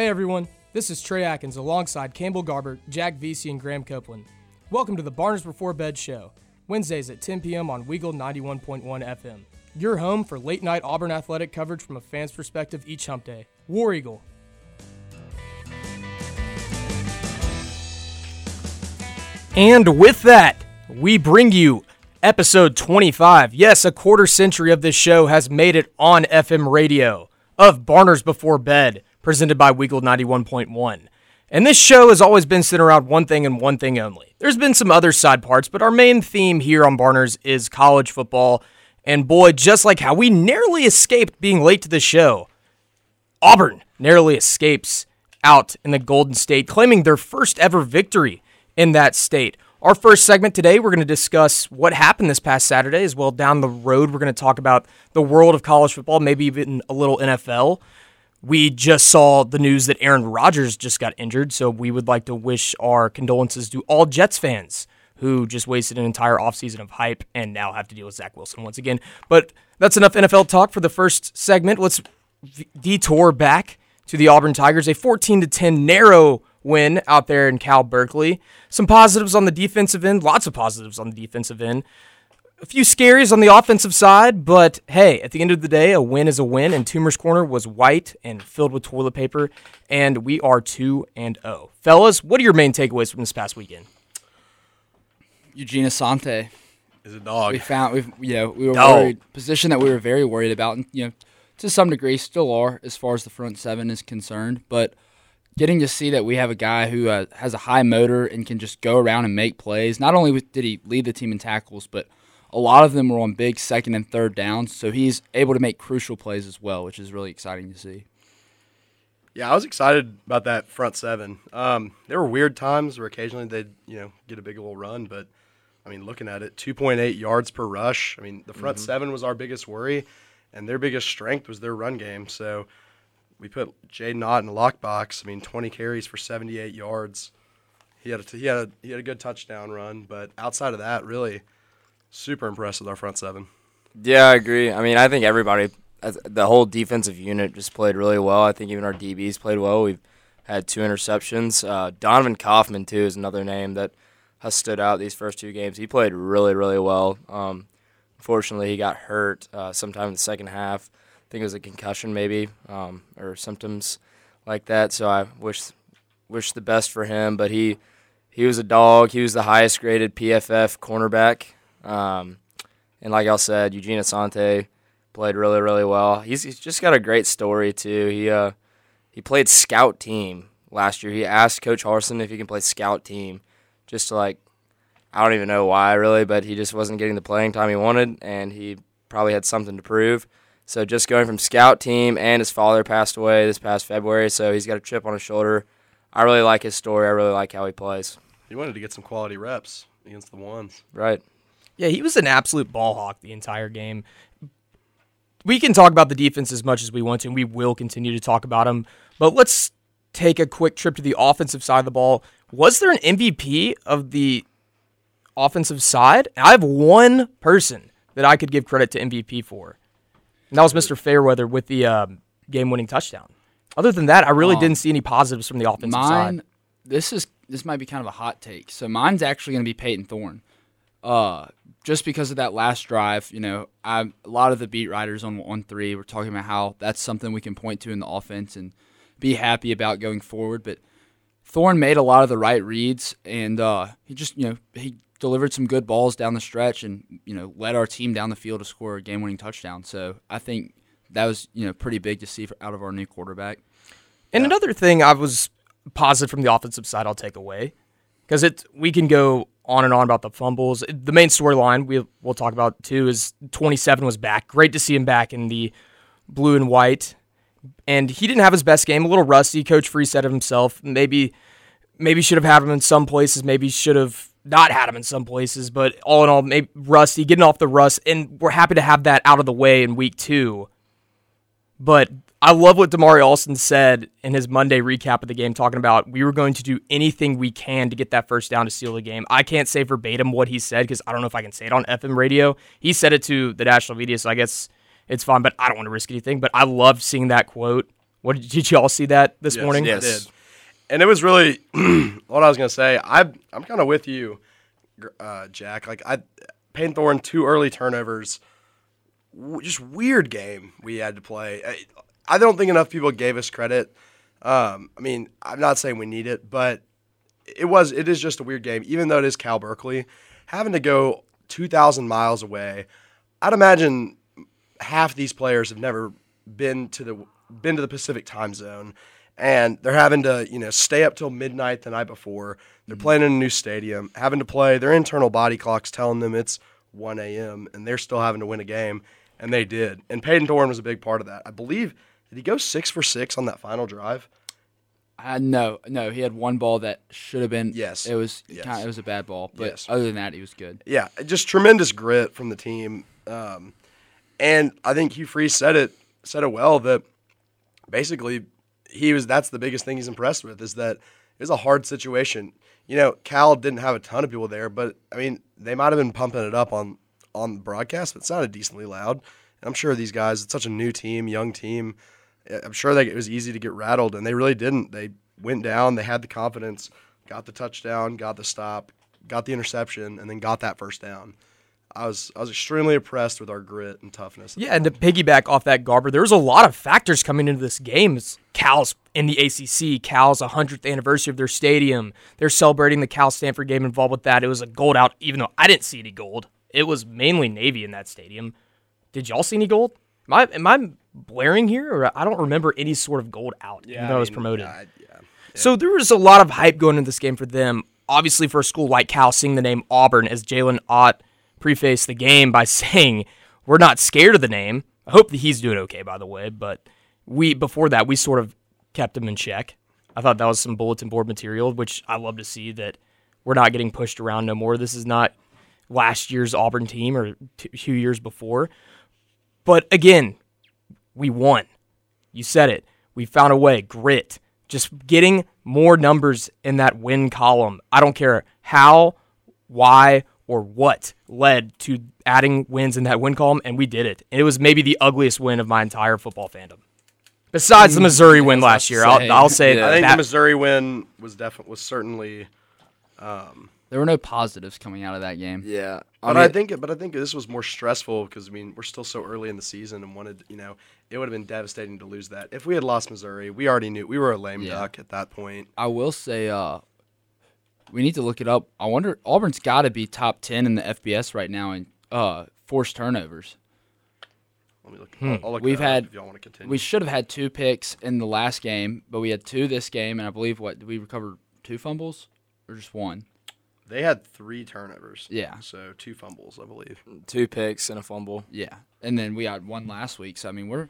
Hey everyone, this is Trey Atkins alongside Campbell Garber, Jack Vesey, and Graham Copeland. Welcome to the Barners Before Bed show, Wednesdays at 10 p.m. on Weagle 91.1 FM. Your home for late night Auburn athletic coverage from a fan's perspective each hump day. War Eagle. And with that, we bring you episode 25. Yes, a quarter century of this show has made it on FM radio of Barners Before Bed, presented by Weagle 91.1. And this show has always been centered around one thing and one thing only. There's been some other side parts, but our main theme here on Barners is college football. And boy, just like how we narrowly escaped being late to the show, Auburn narrowly escapes out in the Golden State, claiming their first ever victory in that state. Our first segment today, we're going to discuss what happened this past Saturday, as well down the road, we're going to talk about the world of college football, maybe even a little NFL. We just saw the news that Aaron Rodgers just got injured, so we would like to wish our condolences to all Jets fans who just wasted an entire offseason of hype and now have to deal with Zach Wilson once again. But that's enough NFL talk for the first segment. Let's detour back to the Auburn Tigers, a 14 to 10 narrow win out there in Cal Berkeley. Some positives on the defensive end, lots of positives on the defensive end. A few scaries on the offensive side, but hey, at the end of the day, a win is a win, and Toomer's Corner was white and filled with toilet paper, and we are 2 and 0. Fellas, what are your main takeaways from this past weekend? Eugene Asante is a dog. We found we you know we were Dog. worried position that we were very worried about, and you know to some degree still are as far as the front seven is concerned. But getting to see that we have a guy who uh, has a high motor and can just go around and make plays. Not only did he lead the team in tackles, but a lot of them were on big second and third downs, so he's able to make crucial plays as well, which is really exciting to see. Yeah, I was excited about that front seven. Um, there were weird times where occasionally they'd you know get a big little run, but I mean, looking at it, 2.8 yards per rush. I mean, the front Mm-hmm. seven was our biggest worry, and their biggest strength was their run game. So we put Jaydn Ott in the lockbox. I mean, 20 carries for 78 yards. He had a, he had a, he had a good touchdown run, but outside of that, really super impressed with our front seven. Yeah, I agree. I mean, I think everybody, the whole defensive unit just played really well. I think even our DBs played well. We've had two interceptions. Uh, Donovan Kaufman, too, is another name that has stood out these first two games. He played really, really well. Um, unfortunately, he got hurt uh, sometime in the second half. I think it was a concussion, maybe, um, or symptoms like that. So I wish wish the best for him. But he he was a dog. He was the highest graded PFF cornerback. Um, and like I said, Eugene Asante played really, really well. He's, he's just got a great story too. He uh, he played scout team last year. He asked Coach Harsin if he can play scout team, just to like I don't even know why really, but he just wasn't getting the playing time he wanted, and he probably had something to prove. So just going from scout team, and his father passed away this past February, so he's got a chip on his shoulder. I really like his story. I really like how he plays. He wanted to get some quality reps against the ones. Right. Yeah, he was an absolute ball hawk the entire game. We can talk about the defense as much as we want to, and we will continue to talk about him. But let's take a quick trip to the offensive side of the ball. Was there an MVP of the offensive side? I have one person that I could give credit to MVP for, and that was Mr. Fairweather with the um, game-winning touchdown. Other than that, I really Um, didn't see any positives from the offensive Mine, side. this is this might be kind of a hot take. So mine's actually going to be Payton Thorne. Uh, just because of that last drive, you know, a lot of the beat writers on on three were talking about how that's something we can point to in the offense and be happy about going forward. But Thorne made a lot of the right reads, and uh, he just you know he delivered some good balls down the stretch, and you know led our team down the field to score a game-winning touchdown. So I think that was you know pretty big to see for, out of our new quarterback. And another thing I was positive from the offensive side, I'll take away because it we can go on and on about the fumbles. The main storyline we we'll talk about too is 27 was back. Great to see him back in the blue and white, and he didn't have his best game. A little rusty. Coach Free said of himself. Maybe maybe should have had him in some places. Maybe should have not had him in some places. But all in all, maybe rusty, getting off the rust, and we're happy to have that out of the way in week two. But I love what Damari Alston said in his Monday recap of the game, talking about we were going to do anything we can to get that first down to seal the game. I can't say verbatim what he said because I don't know if I can say it on FM radio. He said it to the national media, so I guess it's fine, but I don't want to risk anything. But I love seeing that quote What did you all see that this Yes, morning? I Yes. did. And it was really what I was gonna say. I I'm kind of with you, uh, Jack. Like I, Payton Thorne two early turnovers, w- just weird game we had to play. I, I don't think enough people gave us credit. Um, I mean, I'm not saying we need it, but it was it is just a weird game. Even though it is Cal Berkeley, having to go 2,000 miles away, I'd imagine half these players have never been to the been to the Pacific time zone, and they're having to you know stay up till midnight the night before. They're playing in a new stadium, having to play. Their internal body clocks telling them it's 1 a.m. and they're still having to win a game, and they did. And Payton Thorne was a big part of that. I believe did he go six for six on that final drive? Uh, no, no, he had one ball that should have been. Yes. it was. Yes. Kinda, it was a bad ball, but Yes. other than that, he was good. yeah, just tremendous grit from the team. Um, and I think Hugh Freeze said it said it well that basically he was that's the biggest thing he's impressed with is that it was a hard situation. You know, Cal didn't have a ton of people there, but I mean they might have been pumping it up on on the broadcast, but it sounded decently loud. And I'm sure these guys, it's such a new team, young team. I'm sure that it was easy to get rattled, and they really didn't. They went down, they had the confidence, got the touchdown, got the stop, got the interception, and then got that first down. I was I was extremely impressed with our grit and toughness. Yeah, and to piggyback off that, Garber, there was a lot of factors coming into this game. It's Cal's in the ACC, Cal's 100th anniversary of their stadium. They're celebrating the Cal Stanford game involved with that. It was a gold out, even though I didn't see any gold. It was mainly Navy in that stadium. Did y'all see any gold? Am I, am I blaring here? Or I don't remember any sort of gold out, even though I was mean, promoted. I- yeah. So there was a lot of hype going into this game for them. Obviously, for a school like Cal, seeing the name Auburn, as Jalen Ott prefaced the game by saying, "We're not scared of the name." I hope that he's doing okay, by the way. But we before that, we sort of kept him in check. I thought that was some bulletin board material, which I love to see that we're not getting pushed around no more. This is not last year's Auburn team or two years before. But again, we won. You said it. We found a way. Grit. Just getting more numbers in that win column. I don't care how, why, or what led to adding wins in that win column, and we did it. And it was maybe the ugliest win of my entire football fandom. Besides the Missouri win last year, I'll, say. I'll say Yeah. I think that the Missouri win was definitely was certainly um, There were no positives coming out of that game. Yeah, But I think, but I think this was more stressful because I mean we're still so early in the season and wanted, you know, it would have been devastating to lose that. If we had lost Missouri, we already knew we were a lame Yeah. duck at that point. I will say, uh, we need to look it up. I wonder Auburn's got to be top ten in the FBS right now in uh, forced turnovers. Let me look. I'll, I'll look We've had- if y'all want to continue. We should have had two picks in the last game, but we had two this game, and I believe what we recovered two fumbles or just one? They had three turnovers. Yeah. So two fumbles, I believe. two picks and a fumble. Yeah, and then we had one last week. So I mean, we're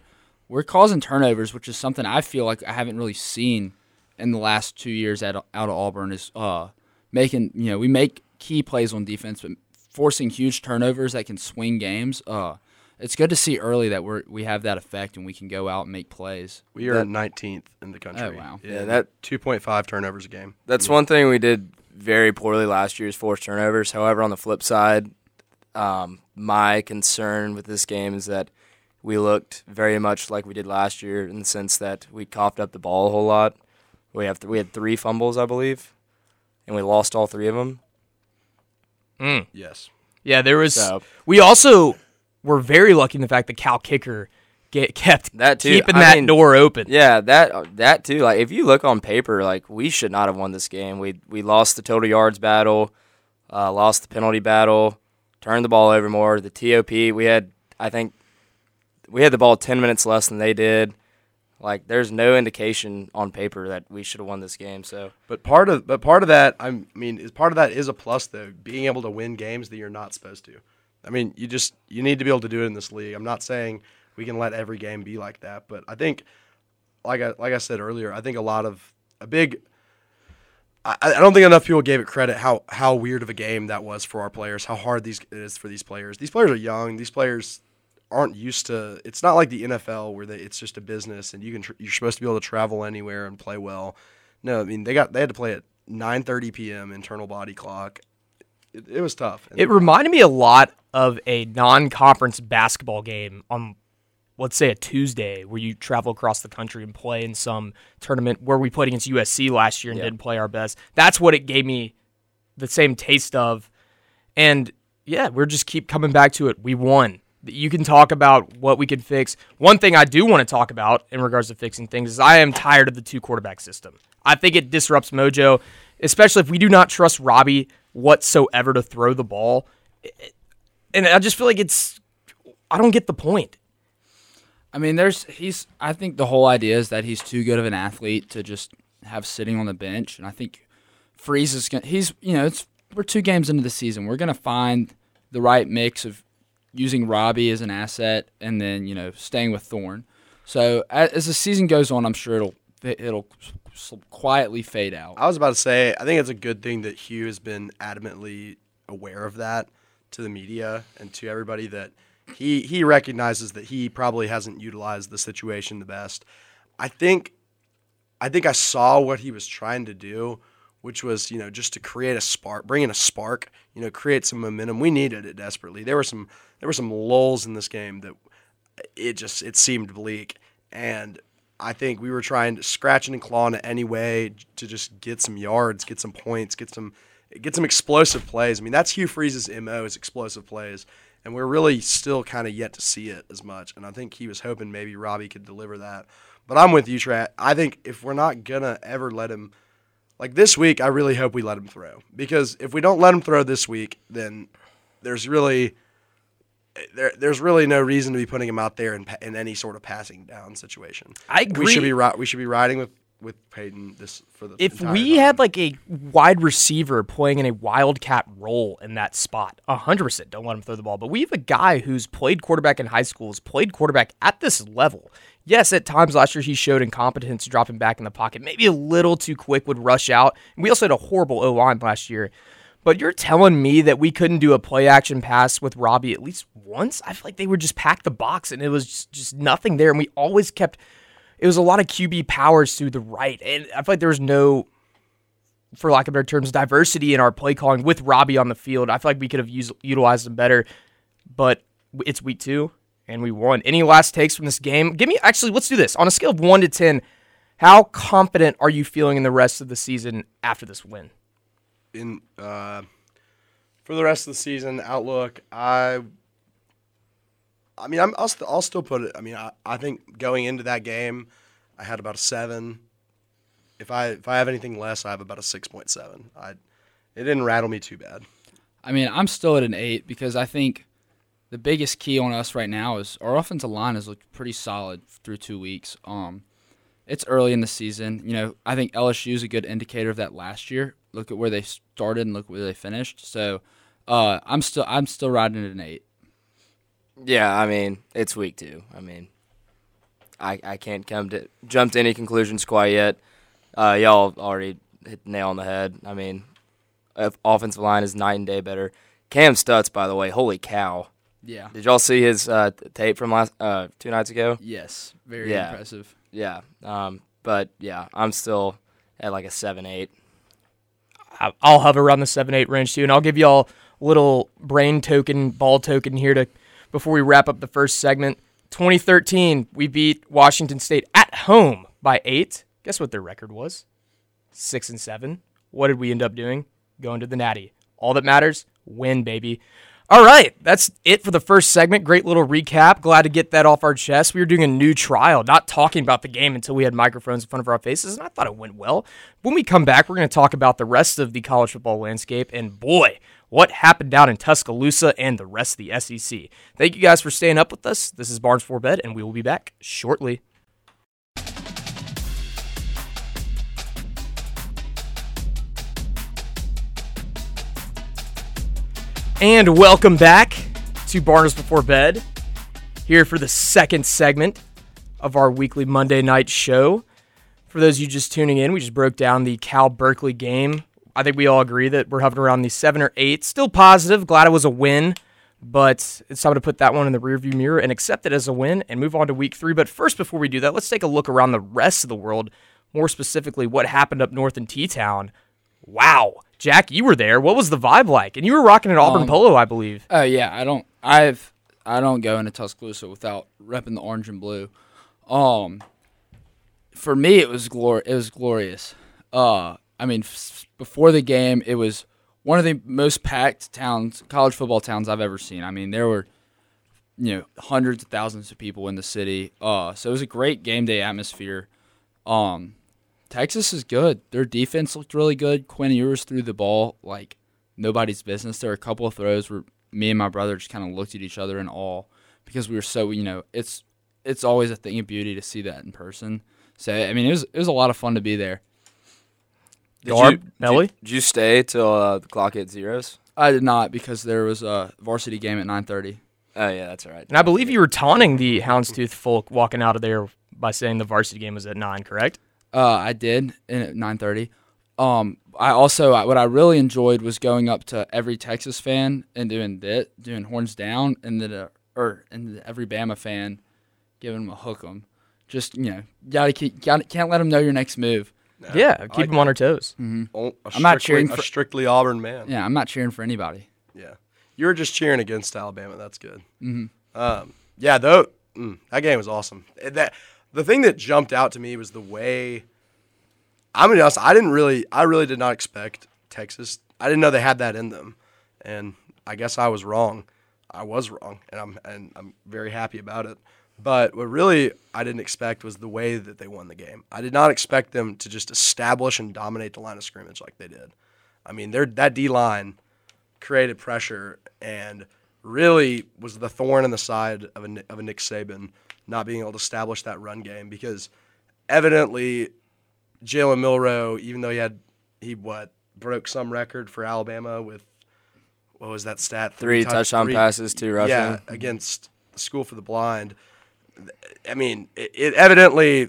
we're causing turnovers, which is something I feel like I haven't really seen in the last two years at out of Auburn. Is uh making you know we make key plays on defense, but forcing huge turnovers that can swing games. Uh, it's good to see early that we're we have that effect and we can go out and make plays. We are That- 19th in the country. Oh, wow. Yeah, that- 2.5 turnovers a game. That's one thing we did very poorly last year's forced turnovers. However, on the flip side, um, my concern with this game is that we looked very much like we did last year in the sense that we coughed up the ball a whole lot. We have we had three fumbles, I believe, and we lost all three of them. Yes. Yeah, there was. So- We also were very lucky in the fact that Cal kicker get, kept That too. keeping I that mean, door open. Yeah, that that too. Like if you look on paper, like we should not have won this game. We we lost the total yards battle, uh, lost the penalty battle, turned the ball over more. The TOP we had, I think, we had the ball ten minutes less than they did. Like there's no indication on paper that we should have won this game. So But part of but part of that I'm, I mean is part of that is a plus though being able to win games that you're not supposed to. I mean you just you need to be able to do it in this league. I'm not saying we can let every game be like that, but I think like I like I said earlier, I think a lot of a big I, I don't think enough people gave it credit how how weird of a game that was for our players, how hard these it is for these players. These players are young. These players aren't used to. It's not like the NFL where they, it's just a business and you can tr- you're supposed to be able to travel anywhere and play well. No, I mean they got they had to play at 9:30 p.m. internal body clock. It, it was tough. It reminded me a lot of a non-conference basketball game on let's say a Tuesday where you travel across the country and play in some tournament where we played against USC last year and Yeah. didn't play our best. That's what it gave me the same taste of. And yeah, we're just keep coming back to it. We won. You can talk about what we can fix. One thing I do want to talk about in regards to fixing things is I am tired of the two quarterback system. I think it disrupts mojo, especially if we do not trust Robbie whatsoever to throw the ball. And I just feel like it's I don't get the point. I mean, there's he's. I think the whole idea is that he's too good of an athlete to just have sitting on the bench, and I think Freeze is gonna. He's you know it's we're two games into the season. We're gonna find the right mix of using Robbie as an asset and then you know staying with Thorne. So as the season goes on, I'm sure it'll it'll quietly fade out. I was about to say, I think it's a good thing that Hugh has been adamantly aware of that to the media and to everybody that he he recognizes that he probably hasn't utilized the situation the best. I think I think I saw what he was trying to do, which was, you know, just to create a spark, bring in a spark, you know, create some momentum. We needed it desperately. There were some there were some lulls in this game that it just it seemed bleak and I think we were trying to scratching and clawing any way to just get some yards, get some points, get some get some explosive plays. I mean, that's Hugh Freeze's mo is explosive plays, and we're really still kind of yet to see it as much. And I think he was hoping maybe Robbie could deliver that. But I'm with you, Trey. I think if we're not gonna ever let him, like this week, I really hope we let him throw because if we don't let him throw this week, then there's really there, there's really no reason to be putting him out there in, in any sort of passing down situation. I agree. We should be we should be riding with with Payton this for the if we time. had like a wide receiver playing in a wildcat role in that spot, hundred percent, don't let him throw the ball. But we have a guy who's played quarterback in high school, has played quarterback at this level. Yes, at times last year he showed incompetence dropping back in the pocket, maybe a little too quick, would rush out. We also had a horrible O line last year. But you're telling me that we couldn't do a play action pass with Robbie at least once? I feel like they would just pack the box and it was just, just nothing there. And we always kept it was a lot of QB powers to the right. And I feel like there was no, for lack of better terms, diversity in our play calling with Robbie on the field. I feel like we could have used, utilized him better, but it's week two and we won. Any last takes from this game? Give me, actually, let's do this. On a scale of one to 10, how confident are you feeling in the rest of the season after this win? in uh, for the rest of the season outlook, I I mean I'm, I'll st- I'll still put it. I mean I, I think going into that game, I had about a seven. If I if I have anything less, I have about a six point seven. I it didn't rattle me too bad. I mean, I'm still at an eight because I think the biggest key on us right now is our offensive line has looked pretty solid through two weeks. Um, it's early in the season. You know, I think LSU is a good indicator of that last year. Look at where they started and look where they finished. So, uh, I'm still I'm still riding at an eight. Yeah, I mean, it's week two. I mean, I I can't come to jump to any conclusions quite yet. Uh, y'all already hit the nail on the head. I mean, if offensive line is night and day better. Cam Stutz, by the way, holy cow! Yeah. Did y'all see his uh, tape from last uh, two nights ago? Yes. Very Yeah. impressive. Yeah. Um, but yeah, I'm still at like a seven eight. I- I'll hover around the seven eight range too, and I'll give y'all a little brain token, ball token here to before we wrap up the first segment. 2013, we beat Washington State at home by eight. Guess what their record was? Six and seven. What did we end up doing? Going to the Natty. All that matters, win, baby. All right, that's it for the first segment. Great little recap. Glad to get that off our chest. We were doing a new trial, not talking about the game until we had microphones in front of our faces, and I thought it went well. When we come back, we're going to talk about the rest of the college football landscape, and boy, what happened down in Tuscaloosa and the rest of the SEC. Thank you guys for staying up with us. This is Barners for Bed, and we will be back shortly. And welcome back to Barners Before Bed, here for the second segment of our weekly Monday night show. For those you just tuning in, we just broke down the Cal Berkeley game. I think we all agree that we're hovering around the seven or eight. Still positive. Glad it was a win, but it's time to put that one in the rearview mirror and accept it as a win and move on to week three. But first, before we do that, let's take a look around the rest of the world. More specifically, what happened up north in T Town. Wow. Jack, you were there. What was the vibe like? And you were rocking an Auburn Um, polo, I believe. Oh yeah, I don't. I've I don't go into Tuscaloosa without repping the orange and blue. Um, for me, it was glor- It was glorious. Uh, I mean, f- before the game, it was one of the most packed towns, college football towns I've ever seen. I mean, there were you know hundreds of thousands of people in the city. Uh, so it was a great game day atmosphere. Um, Texas is good. Their defense looked really good. Quinn Ewers threw the ball like nobody's business. There were a couple of throws where me and my brother just kind of looked at each other in awe because we were so you know it's it's always a thing of beauty to see that in person. So I mean it was it was a lot of fun to be there. Did Garb, you, Nelly? you- did you stay till uh, the clock hit zeros? I did not because there was a varsity game at nine thirty. Oh yeah, that's all right. And I believe you were taunting the Houndstooth folk walking out of there by saying the varsity game was at nine, correct? Uh, I did in at nine thirty. Um, I also what I really enjoyed was going up to every Texas fan and doing that, doing horns down, and then uh, or and every Bama fan, giving them a hook 'em. Just you know, gotta keep, gotta, can't let them know your next move. Yeah, keep like them on our toes. Oh, a I'm not strictly- cheering a for- strictly Auburn man. Yeah, I'm not cheering for anybody. Yeah, you were just cheering against Alabama. That's good. Mm-hmm. Um, yeah, though mm, that game was awesome. That the thing that jumped out to me was the way. I'm gonna be honest. I didn't really, I really did not expect Texas. I didn't know they had that in them, and I guess I was wrong. I was wrong, and I'm and I'm very happy about it. But what really I didn't expect was the way that they won the game. I did not expect them to just establish and dominate the line of scrimmage like they did. I mean, their that D line created pressure and really was the thorn in the side of a, of a Nick Saban not being able to establish that run game because evidently Jalen Milroe, even though he had he what broke some record for Alabama with what was that stat Three touch- touchdown three- passes, to rushing. yeah against the School for the Blind. I mean, it, it evidently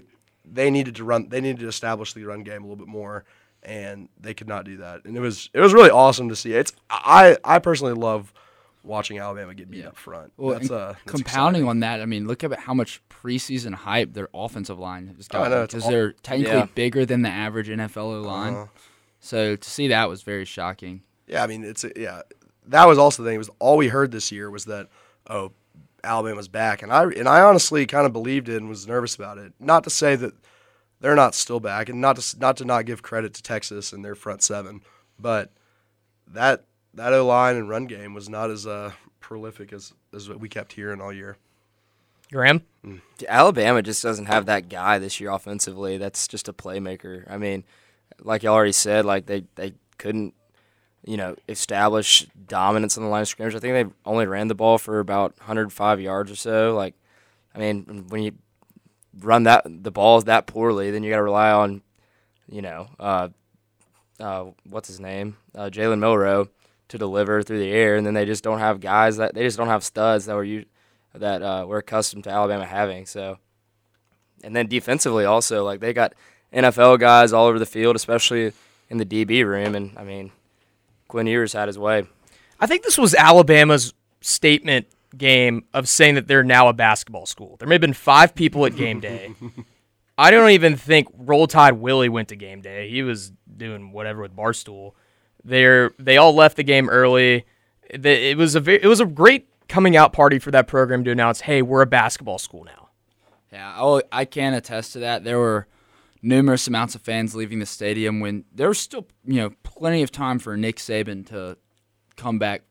they needed to run. They needed to establish the run game a little bit more, and they could not do that. And it was it was really awesome to see. It's I I personally love watching Alabama get beat up front. Well, that's uh that's compounding exciting. on that, I mean, look at how much preseason hype their offensive line has Oh, I gotten know, it's because all- they're technically Yeah. bigger than the average NFL line. Uh-huh. So to see that was very shocking. Yeah, I mean it's yeah. That was also the thing. It was all we heard this year was that oh Alabama's back, and I and I honestly kind of believed it and was nervous about it. Not to say that they're not still back, and not to not to not give credit to Texas and their front seven, but that that O line and run game was not as uh, prolific as as what we kept hearing all year. Graham? Alabama just doesn't have that guy this year offensively. That's just a playmaker. I mean, like you already said, like they, they couldn't, you know, establish dominance on the line of scrimmage. I think they only ran the ball for about 105 yards or so. Like, I mean, when you run that the balls that poorly, then you got to rely on, you know, uh, uh, what's his name, uh, Jalen Milroe to deliver through the air, and then they just don't have guys that they just don't have studs that were you that uh, we're accustomed to Alabama having. So, and then defensively also, like they got NFL guys all over the field, especially in the DB room. And I mean, Quinn Ewers had his way. I think this was Alabama's statement game of saying that they're now a basketball school. There may have been five people at game day. I don't even think Roll Tide Willie went to game day. He was doing whatever with Barstool. They're they all left the game early. It was a ve- it was a great coming out party for that program to announce, "Hey, we're a basketball school now." Yeah, oh, I can attest to that. There were numerous amounts of fans leaving the stadium when there was still, you know, plenty of time for Nick Saban to come back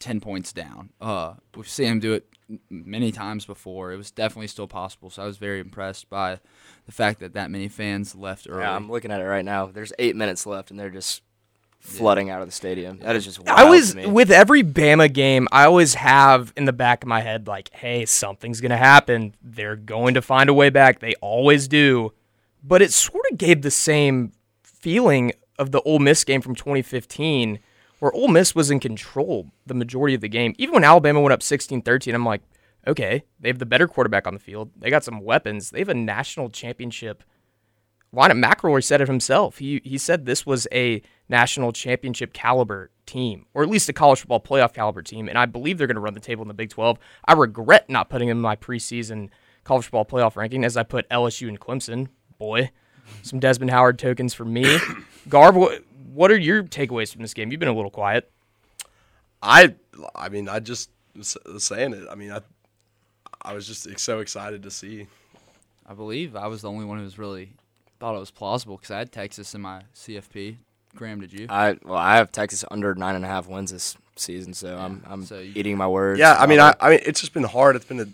ten points down. Uh, we've seen him do it many times before. It was definitely still possible. So I was very impressed by the fact that that many fans left early. Yeah, I'm looking at it right now. There's eight minutes left, and they're just flooding out of the stadium. That is just wild I always to me. with every Bama game, I always have in the back of my head like, "Hey, something's gonna happen. They're going to find a way back. They always do." But it sort of gave the same feeling of the Ole Miss game from 2015, where Ole Miss was in control the majority of the game. Even when Alabama went up 16-13, I'm like, okay, they have the better quarterback on the field. They got some weapons. They have a national championship lineup. McElroy said it himself. He he said this was a national championship caliber team, or at least a college football playoff caliber team. And I believe they're going to run the table in the Big 12. I regret not putting them in my preseason college football playoff ranking as I put LSU and Clemson. Boy, some Desmond Howard tokens for me. Garb, what, what are your takeaways from this game? You've been a little quiet. I I mean I just saying it. I mean, I I was just so excited to see. I believe I was the only one who was really thought it was plausible because I had Texas in my CFP. Graham, did you? I well, I have Texas under nine and a half wins this season, so I'm I'm so you- eating my words. Yeah, I mean, I, I mean, it's just been hard. It's been a,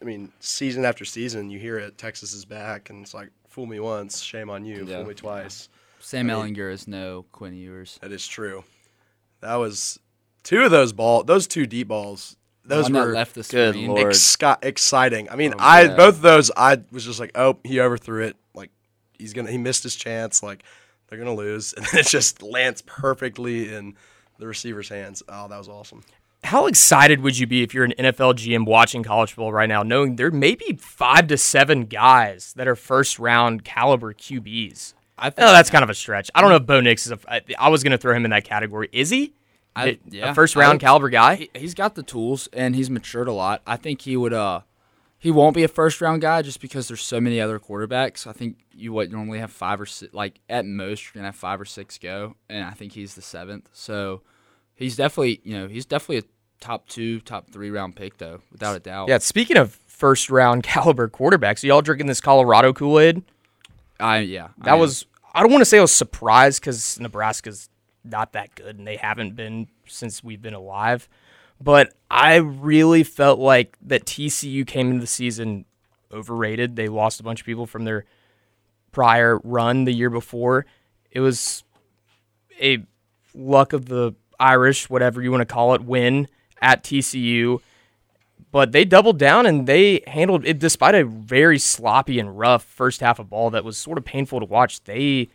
I mean, season after season, you hear it. Texas is back, and it's like, fool me once, shame on you. Yeah. Fool me twice. Sam I mean- Ehlinger is no Quinn Ewers. That is true. That was two of those ball, those two deep balls. Those were left the Good screen. lord. exci- exciting. I mean, Oh, I yeah. both of those, I was just like, oh, he overthrew it. Like he's gonna, he missed his chance. Like they're gonna lose, and then it just lands perfectly in the receiver's hands. Oh, that was awesome. How excited would you be if you're an NFL GM watching college football right now, knowing there may be five to seven guys that are first round caliber QBs? I think Oh, that's kind of a stretch. I don't know if Bo Nix is a. I, I was going to throw him in that category. Is he? I, A- yeah, a first round would- caliber guy. He, he's got the tools and he's matured a lot. I think he would. Uh, he won't be a first round guy just because there's so many other quarterbacks. I think you would normally have five or six, like at most you're gonna have five or six go, and I think he's the seventh. So he's definitely, you know, he's definitely a top two, top three round pick though, without a doubt. Yeah. Speaking of first round caliber quarterbacks, y'all drinking this Colorado Kool Aid? I yeah. That am. was. I don't want to say I was surprised because Nebraska's not that good and they haven't been since we've been alive. But I really felt like that TCU came into the season overrated. They lost a bunch of people from their prior run the year before. It was a luck of the Irish, whatever you want to call it, win at TCU. But they doubled down and they handled it despite a very sloppy and rough first half of ball that was sort of painful to watch. They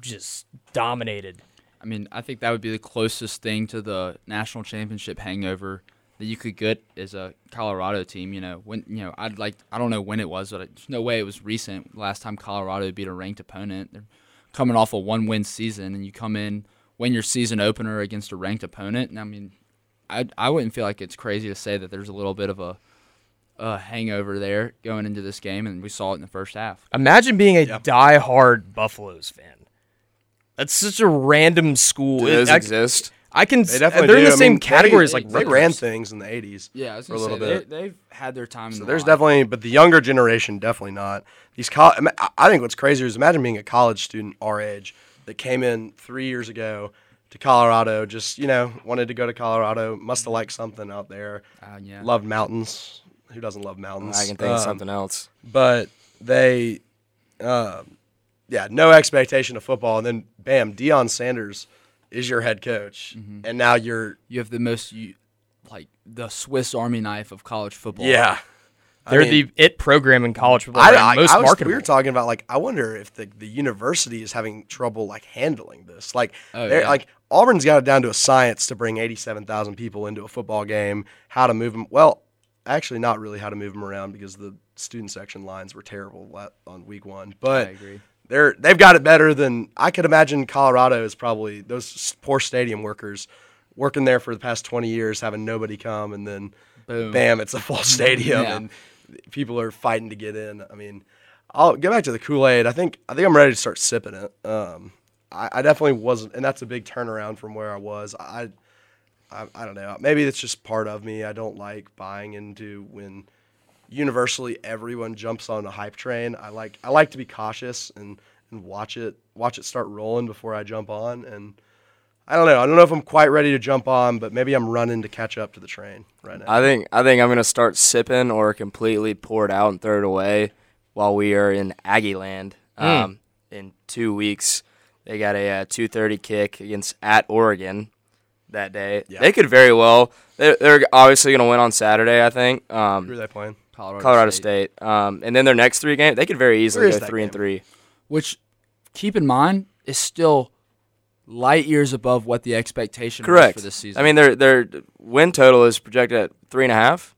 just dominated. I mean, I think that would be the closest thing to the national championship hangover that you could get as a Colorado team. You know, when you know, I'd like, I don't know when it was, but there's no way it was recent. Last time Colorado beat a ranked opponent, they're coming off a one-win season, and you come in win your season opener against a ranked opponent. And I mean, I I wouldn't feel like it's crazy to say that there's a little bit of a a hangover there going into this game, and we saw it in the first half. Imagine being a Yeah. die-hard Buffaloes fan. That's such a random school. Do It- those I, exist? I can. They definitely they're in do. the I same mean, category they, as like they Rutgers. ran things in the '80s. Yeah, I was For a little say bit. They, they've had their time. So in the there's line. definitely, but the younger generation definitely not. These col- I mean, I- I think what's crazier is imagine being a college student our age that came in three years ago to Colorado, just you know wanted to go to Colorado, must have liked something out there, Uh, yeah. loved mountains. Who doesn't love mountains? I can think of Um, something else. But they, um, yeah, no expectation of football, and then bam, Deion Sanders is your head coach, Mm-hmm. and now you're You have the most, you, like the Swiss Army knife of college football. yeah. They're mean- the it program in college football. I, right? I, most I was, marketable. we were talking about like I wonder if the, the university is having trouble like handling this. Like, Oh, they're yeah. like Auburn's got it down to a science to bring eighty-seven thousand people into a football game. How to move them? Well, actually, not really how to move them around because the student section lines were terrible on week one. But I agree. They're they've got it better than I could imagine. Colorado is probably those poor stadium workers working there for the past twenty years, having nobody come, and then Boom. bam, it's a full stadium, Yeah. and people are fighting to get in. I mean, I'll go back to the Kool Aid. I think I think I'm ready to start sipping it. Um, I, I definitely wasn't, and that's a big turnaround from where I was. I, I, I don't know. Maybe it's just part of me. I don't like buying into when universally everyone jumps on a hype train. I like I like to be cautious and and watch it watch it start rolling before I jump on. And I don't know. I don't know if I'm quite ready to jump on, but maybe I'm running to catch up to the train right now. I think I think I'm gonna start sipping or completely pour it out and throw it away while we are in Aggie Land. Um, in two weeks, they got a uh, 2:30 kick against at Oregon that day. Yeah. They could very well. They're, they're obviously gonna win on Saturday. I think. Who Um, are they playing? Colorado, Colorado State. State. Um, and then their next three games, they could very easily go that three and three. Which, keep in mind, is still light years above what the expectation Correct. was for this season. I mean, their their win total is projected at three and a half.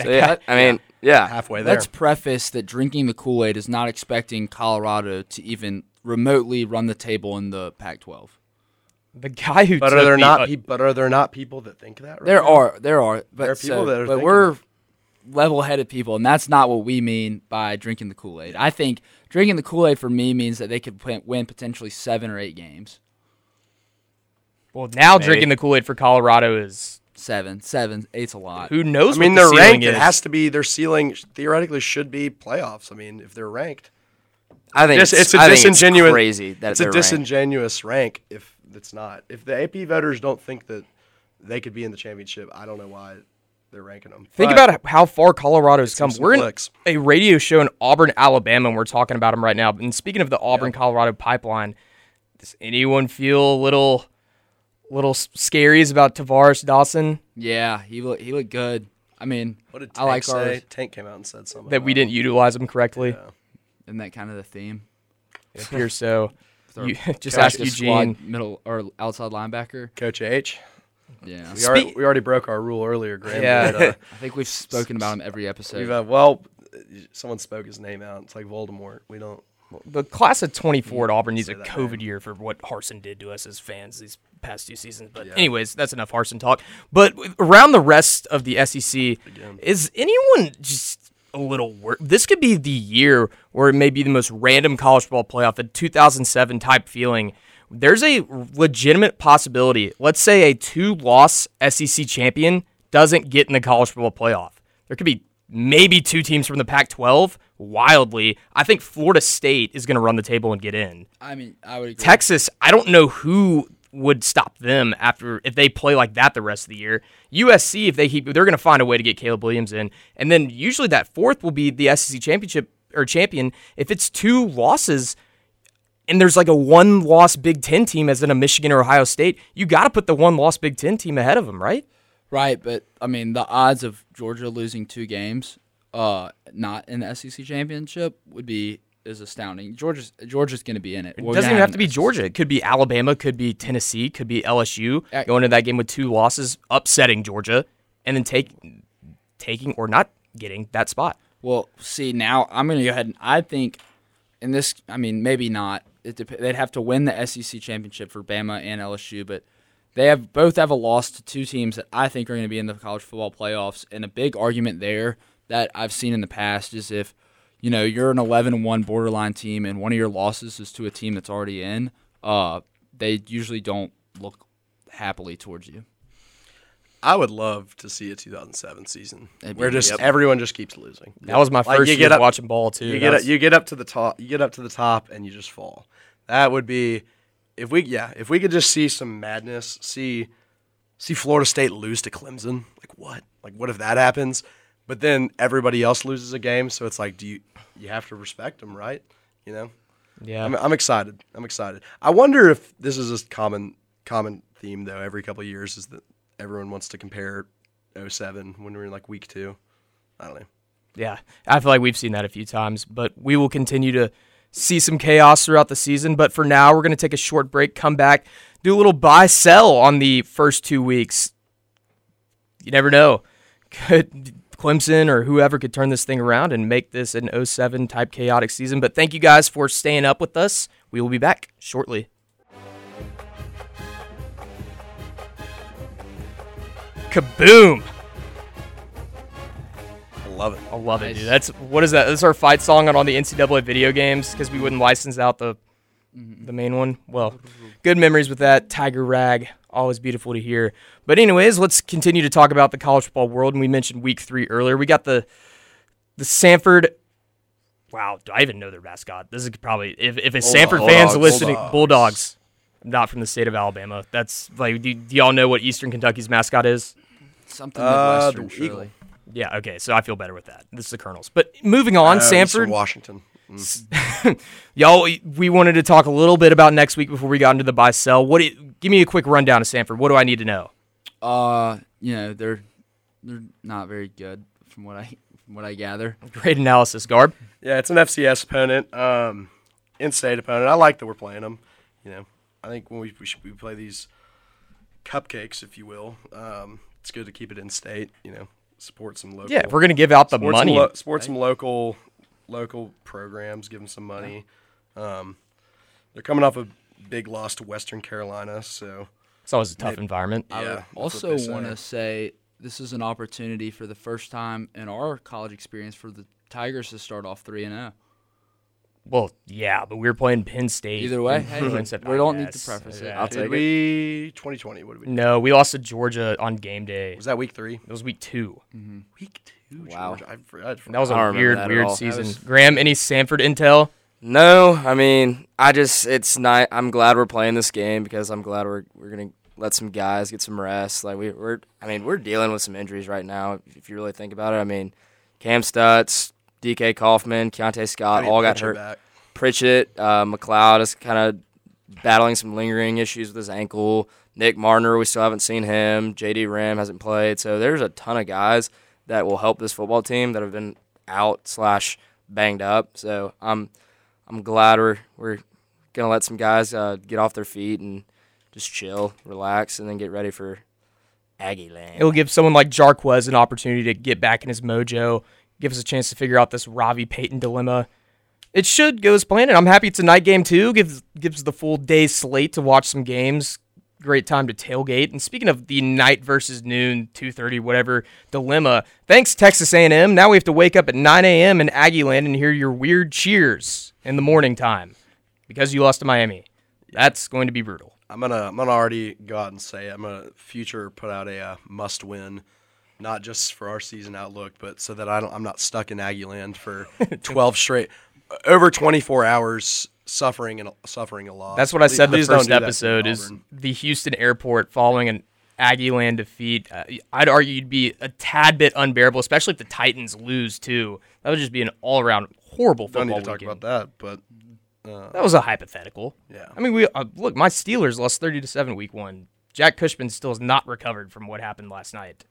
So, yeah, I mean, yeah. Halfway there. let's preface that drinking the Kool Aid is not expecting Colorado to even remotely run the table in the Pac-12. the guy who but took are there the, not? uh, pe- but are there not people that think that? Right There now? are, there are, but There are so- people that are but thinking we're that. Level-headed people, and that's not what we mean by drinking the Kool Aid. I think drinking the Kool Aid for me means that they could win- win potentially seven or eight games. well now Maybe. drinking the Kool Aid for Colorado is seven, seven, eight's a lot. Who knows? I mean, what the they're ceiling ranked. It is. has to be their ceiling. Theoretically, should be playoffs. I mean, if they're ranked, I think Dis- it's, it's a I disingenuous. It's crazy that it's a they're ranked. disingenuous rank if it's not. If the AP voters don't think that they could be in the championship, I don't know why they're ranking them. Think But about how far Colorado's come. We're in clicks. a radio show in Auburn, Alabama, and we're talking about them right now. And speaking of the Auburn Colorado pipeline, does anyone feel a little, little s- scaries about Tar'Varish Dawson yeah, he look he looked good. I mean, What did I like say? our Tank came out and said something that we didn't utilize him correctly? Yeah. isn't that kind of the theme? It appears so. You, just Practice ask Eugene. squad middle or outside linebacker. Coach H. Yeah, We already, Speak- we already broke our rule earlier, Graham. Yeah. but, uh, I think we've spoken about him every episode. we've, uh, well, someone spoke his name out. It's like Voldemort. We don't. The class of 24 at Auburn needs a COVID name. year for what Harsin did to us as fans these past two seasons. But anyways, that's enough Harsin talk. But around the rest of the SEC, is anyone just a little worried? This could be the year where it may be the most random college football playoff, the 2007 type feeling. There's a legitimate possibility. Let's say a two-loss SEC champion doesn't get in the college football playoff. There could be maybe two teams from the Pac 12. Wildly, I think Florida State is going to run the table and get in. I mean, I would agree. Texas, I don't know who would stop them after if they play like that the rest of the year. USC, if they keep, they're going to find a way to get Caleb Williams in, and then usually that fourth will be the SEC championship or champion. If it's two losses, and there's like a one loss Big Ten team as in a Michigan or Ohio State, you got to put the one loss Big Ten team ahead of them, right? Right, but I mean, the odds of Georgia losing two games, uh, not in the SEC championship, would be is astounding. Georgia's Georgia's going to be in it. It doesn't even have to be Georgia. It could be Alabama, could be Tennessee, could be LSU Ac- going into that game with two losses, upsetting Georgia, and then take taking or not getting that spot. Well, see, now I'm going to go ahead and I think in this, I mean, maybe not. It dep- they'd have to win the SEC championship for Bama and LSU, but they have both have a loss to two teams that I think are going to be in the college football playoffs. And a big argument there that I've seen in the past is if you know you're an 11 1 borderline team and one of your losses is to a team that's already in, uh, they usually don't look happily towards you. I would love to see a 2007 season be- where just yep. everyone just keeps losing. That was my Like, first you year up- watching ball too. You get That's- up, you get up to the top. You get up to the top, and you just fall. That would be if we yeah if we could just see some madness. See see Florida State lose to Clemson. Like what? Like what if that happens? But then everybody else loses a game, so it's like do you you have to respect them, right? You know. yeah. I'm, I'm excited. I'm excited. I wonder if this is a common common theme though. Every couple of years is that everyone wants to compare 07 when we're in like week two. I don't know. Yeah, I feel like we've seen that a few times, but we will continue to see some chaos throughout the season. But for now, we're going to take a short break, come back, do a little buy sell on the first two weeks. You never know. Could Clemson or whoever could turn this thing around and make this an 07 type chaotic season. But thank you guys for staying up with us. We will be back shortly. Kaboom! I love it. I love it, dude. That's what is that? That's our fight song on all the NCAA video games because we wouldn't license out the mm-hmm. the main one. Well, good memories with that. Tiger Rag, always beautiful to hear. But anyways, let's continue to talk about the college football world. And we mentioned week three earlier. We got the the Samford. Wow, do I even know their mascot? This is probably if if it's Samford fans Bulldogs. listening, Bulldogs. Bulldogs. Not from the state of Alabama. That's like, do, do y'all know what Eastern Kentucky's mascot is? Something Uh, Midwestern, the Eagle. surely. Yeah, okay, so I feel better with that. This is the Colonels. But moving on, Uh, Samford. from Washington. Y'all, we wanted to talk a little bit about next week before we got into the buy sell. What? Do you, give me a quick rundown of Samford. What do I need to know? Uh, you know they're they're not very good from what I from what I gather. Great analysis, Garb. Yeah, it's an FCS opponent, um, in-state opponent. I like that we're playing them. You know, I think when we we, should, we play these cupcakes, if you will, um, it's good to keep it in-state. You know, support some local. Yeah, if we're gonna give out the support money, Some lo- support some local local programs. Give them some money. Um, they're coming off a big loss to Western Carolina, so it's always a tough environment. yeah. I that's would what also want to say this is an opportunity for the first time in our college experience for the Tigers to start off three and oh. zero. Well, yeah, but we were playing Penn State. Either way, hey, in we don't need to preface it. Yeah. I'll Did take it. we 2020? What did we? No, we lost to Georgia on game day. Was that week three? It was week two. Mm-hmm. Week two. Wow. Georgia. I forgot. That was I a weird, weird season. was- Graham, any Samford intel? No, I mean, I just it's not. I'm glad we're playing this game because I'm glad we're we're gonna let some guys get some rest. Like we, we're, I mean, we're dealing with some injuries right now. If you really think about it, I mean, Cam Stutz, DK Kaufman, Keionte Scott all got hurt. Back. Pritchett, uh, McLeod is kind of battling some lingering issues with his ankle. Nick Mardner, we still haven't seen him. JD Ram hasn't played. So there's a ton of guys that will help this football team that have been out slash banged up. So I'm I'm glad we're we're gonna let some guys uh, get off their feet and just chill, relax, and then get ready for Aggie Land. It'll give someone like Jarquez an opportunity to get back in his mojo, give us a chance to figure out this Ravi Payton dilemma. It should go as planned, and I'm happy it's a night game too. Gives gives the full day slate to watch some games. Great time to tailgate. And speaking of the night versus noon, 2:30, whatever dilemma. Thanks Texas A&M. Now we have to wake up at 9 a.m. in Aggieland and hear your weird cheers in the morning time because you lost to Miami. That's going to be brutal. I'm gonna I'm gonna already go out and say I'm gonna future put out a uh, must win, not just for our season outlook, but so that I don't I'm not stuck in Aggie land for 12 straight over 24 hours suffering and suffering a lot. That's what I said the Please don't first do that to episode is the Houston airport following an Aggieland defeat. Uh, I'd argue you'd be a tad bit unbearable, especially if the Titans lose too. That would just be an all-around horrible Don't football need to talk about that, but That was a hypothetical. Yeah. I mean, we uh, look. My Steelers lost thirty to seven week one. Jack Cushman still has not recovered from what happened last night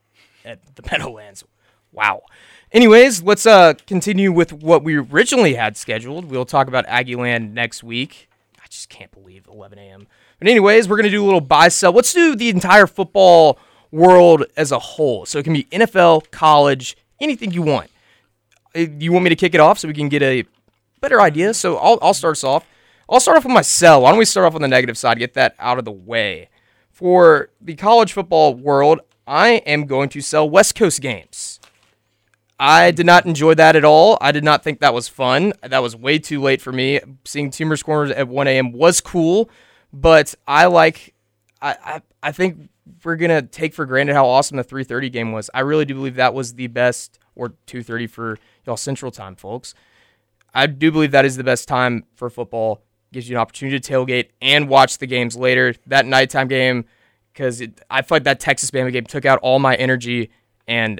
at the Meadowlands. Wow. Anyways, let's uh continue with what we originally had scheduled. We'll talk about Aggieland next week. I just can't believe 11 a.m. But anyways, we're gonna do a little buy sell. Let's do the entire football world as a whole. So it can be NFL, college, anything you want. Uh, You want me to kick it off so we can get a better idea? So I'll, I'll start us off. I'll start off with my sell. Why don't we start off on the negative side, get that out of the way? For the college football world, I am going to sell West Coast games. I did not enjoy that at all. I did not think that was fun. That was way too late for me. Seeing Teamers Corners at 1 a.m. was cool, but I like. I, I I think we're gonna take for granted how awesome the 3:30 game was. I really do believe that was the best, or 2:30 for y'all Central Time, folks. I do believe that is the best time for football. Gives you an opportunity to tailgate and watch the games later. That nighttime game, because I feel like that Texas Bama game took out all my energy, and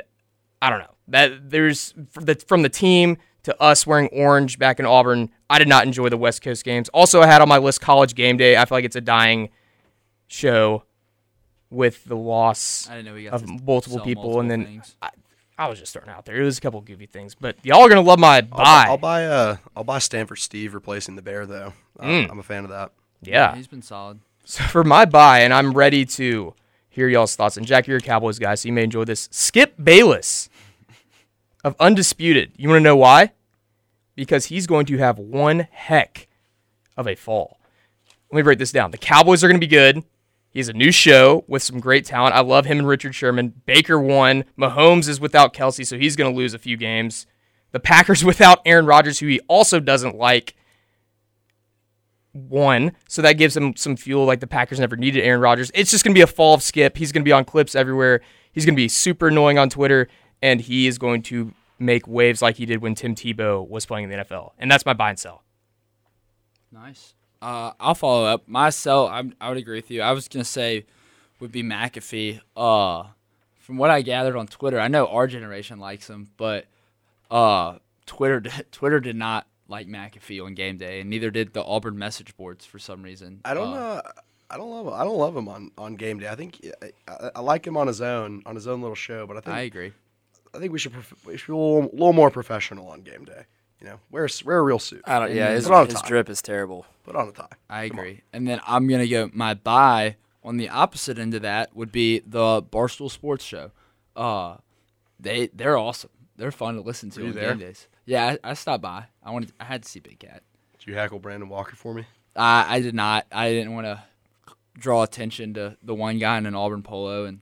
I don't know that there's from the, from the team to us wearing orange back in Auburn. I did not enjoy the West Coast games. Also, I had on my list College Game Day. I feel like it's a dying show with the loss I didn't know we got of multiple people, and then. I, I was just starting out there. It was a couple goofy things, but y'all are gonna love my I'll, buy. I'll buy uh I'll buy Stanford Steve replacing the Bear though. Uh, Mm. I'm a fan of that. yeah. he's been solid. So for my buy, and I'm ready to hear y'all's thoughts. And Jack, you're a Cowboys guy, so you may enjoy this. Skip Bayless of Undisputed. You want to know why? Because he's going to have one heck of a fall. Let me break this down. The Cowboys are going to be good. He has a new show with some great talent. I love him and Richard Sherman. Baker won. Mahomes is without Kelce, so he's going to lose a few games. The Packers without Aaron Rodgers, who he also doesn't like one, so that gives him some fuel. Like the Packers never needed Aaron Rodgers. It's just gonna be a fall of Skip. He's gonna be on clips everywhere. He's gonna be super annoying on Twitter, and he is going to make waves like he did when Tim Tebow was playing in the NFL. And that's my buy and sell. Nice. Uh, I'll follow up. My sell, I, I would agree with you. I was gonna say would be McAfee. Uh, from what I gathered on Twitter, I know our generation likes him, but uh, Twitter Twitter did not like McAfee on game day, and neither did the Auburn message boards for some reason. I don't Uh, know. I don't love. I don't love him on, on game day. I think I, I, I like him on his own on his own little show, but I think I I, think we should prof- we should be a little, little more professional on game day. You know, wear a s- wear a real suit. I don't. Yeah, his, Put on a his drip is terrible. Put on a tie. I agree. And then I'm gonna go my buy on the opposite end of that would be the Barstool Sports Show. Uh, they they're awesome. They're fun to listen to Were on there? game days. Yeah, I, I stopped by. I wanted I had to see Big Cat. Did you hackle Brandon Walker for me? I I did not. I didn't want to draw attention to the one guy in an Auburn polo and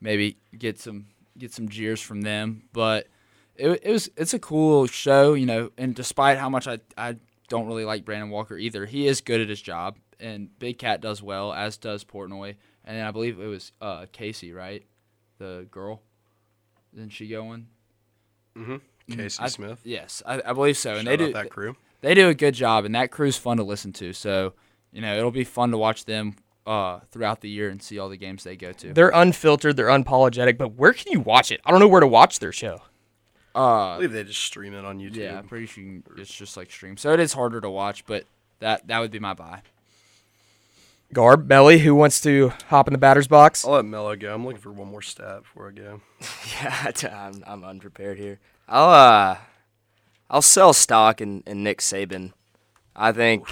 maybe get some get some jeers from them. But it, it was it's a cool show, you know. And despite how much I I don't really like Brandon Walker either. He is good at his job, and Big Cat does well, as does Portnoy. And then I believe it was uh, Kayce, right? The girl. Isn't she go in? Kayce I- Smith. Yes, I, I believe so. Shout and they out do that crew. they do a good job, and that crew's fun to listen to. So, you know, it'll be fun to watch them uh, throughout the year and see all the games they go to. They're unfiltered, they're unapologetic, but where can you watch it? I don't know where to watch their show. I Uh, believe they just stream it on YouTube. yeah, I'm pretty sure you can, it's just like stream. So it is harder to watch, but that that would be my buy. Garb, Melly, who wants to hop in the batter's box? I'll let Melo go. I'm looking for one more stat before I go. Yeah, I'm, I'm unprepared here. I'll uh, I'll sell stock in, in Nick Saban. I think.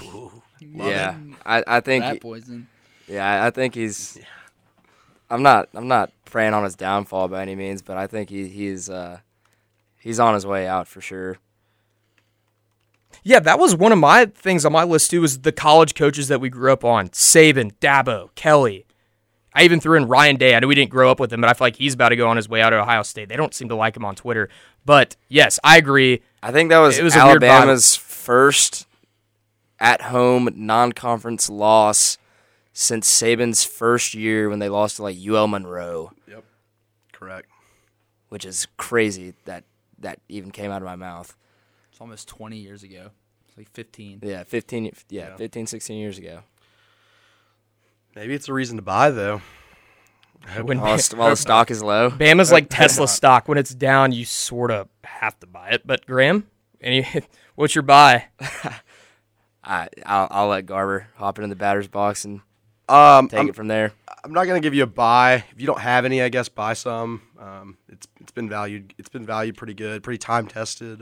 yeah, I, I think. That poison. Yeah, I think he's. I'm not. I'm not praying on his downfall by any means, but I think he he's uh, he's on his way out for sure. Yeah, that was one of my things on my list too. Was the college coaches that we grew up on: Saban, Dabo, Kelly. I even threw in Ryan Day. I know we didn't grow up with him, but I feel like he's about to go on his way out of Ohio State. They don't seem to like him on Twitter. But yes, I agree. I think that was, It was a weird vibe. Alabama's first at-home non-conference loss since Saban's first year when they lost to like UL Monroe, Yep. Correct. which is crazy that that even came out of my mouth. It's almost 20 years ago. It's like 15. Yeah, 15 yeah, Yeah. 15 16 years ago. Maybe it's a reason to buy though. When While, the- while the stock is low. Bama's like Tesla stock. When it's down, you sort of have to buy it. But Graham, any what's your buy? I I'll, I'll let Garber hop into the batter's box and Um, take I'm, it from there. I'm not gonna give you a buy. If you don't have any, I guess buy some. Um, it's it's been valued. It's been valued pretty good, pretty time tested.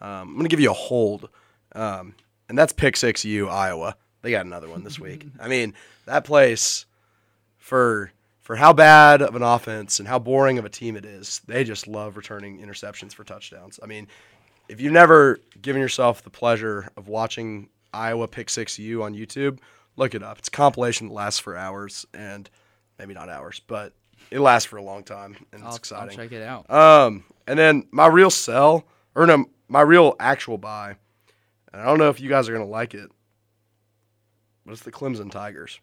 Um, I'm gonna give you a hold, um, and that's Pick Six U Iowa. They got another one this week. I mean, that place for for how bad of an offense and how boring of a team it is, they just love returning interceptions for touchdowns. I mean, if you've never given yourself the pleasure of watching Iowa Pick Six U on YouTube, look it up. It's a compilation that lasts for hours and maybe not hours, but it lasts for a long time and I'll, it's I'll check it out. Um, and then my real sell, or no, my real actual buy, and I don't know if you guys are gonna like it, but it's the Clemson Tigers.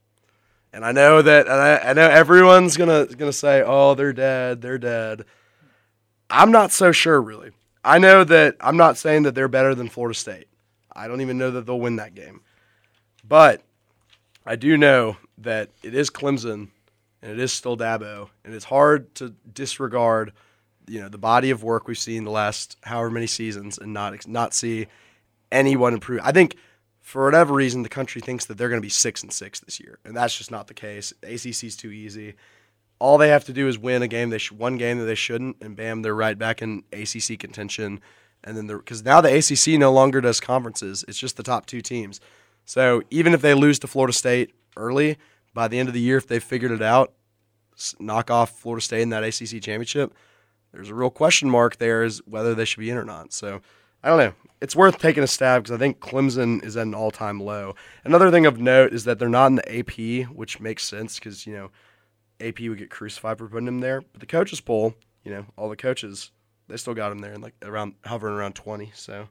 And I know that, and I, I know everyone's gonna gonna say, "Oh, they're dead, they're dead." I'm not so sure, really. I know that I'm not saying that they're better than Florida State. I don't even know that they'll win that game, but I do know that it is Clemson and it is still Dabo, and it's hard to disregard, you know, the body of work we've seen the last however many seasons and not not see anyone improve. I think for whatever reason the country thinks that they're going to be six and six this year, and that's just not the case. The ACC's too easy. All they have to do is win a game they sh- one game that they shouldn't, and bam, they're right back in ACC contention. And then because now the ACC no longer does conferences; it's just the top two teams. So even if they lose to Florida State early, by the end of the year, if they figured it out, knock off Florida State in that ACC championship, there's a real question mark there is whether they should be in or not. So I don't know. It's worth taking a stab because I think Clemson is at an all-time low. Another thing of note is that they're not in the AP, which makes sense because you know AP would get crucified for putting them there. But the coaches poll, you know, all the coaches, they still got him there and like around hovering around 20. So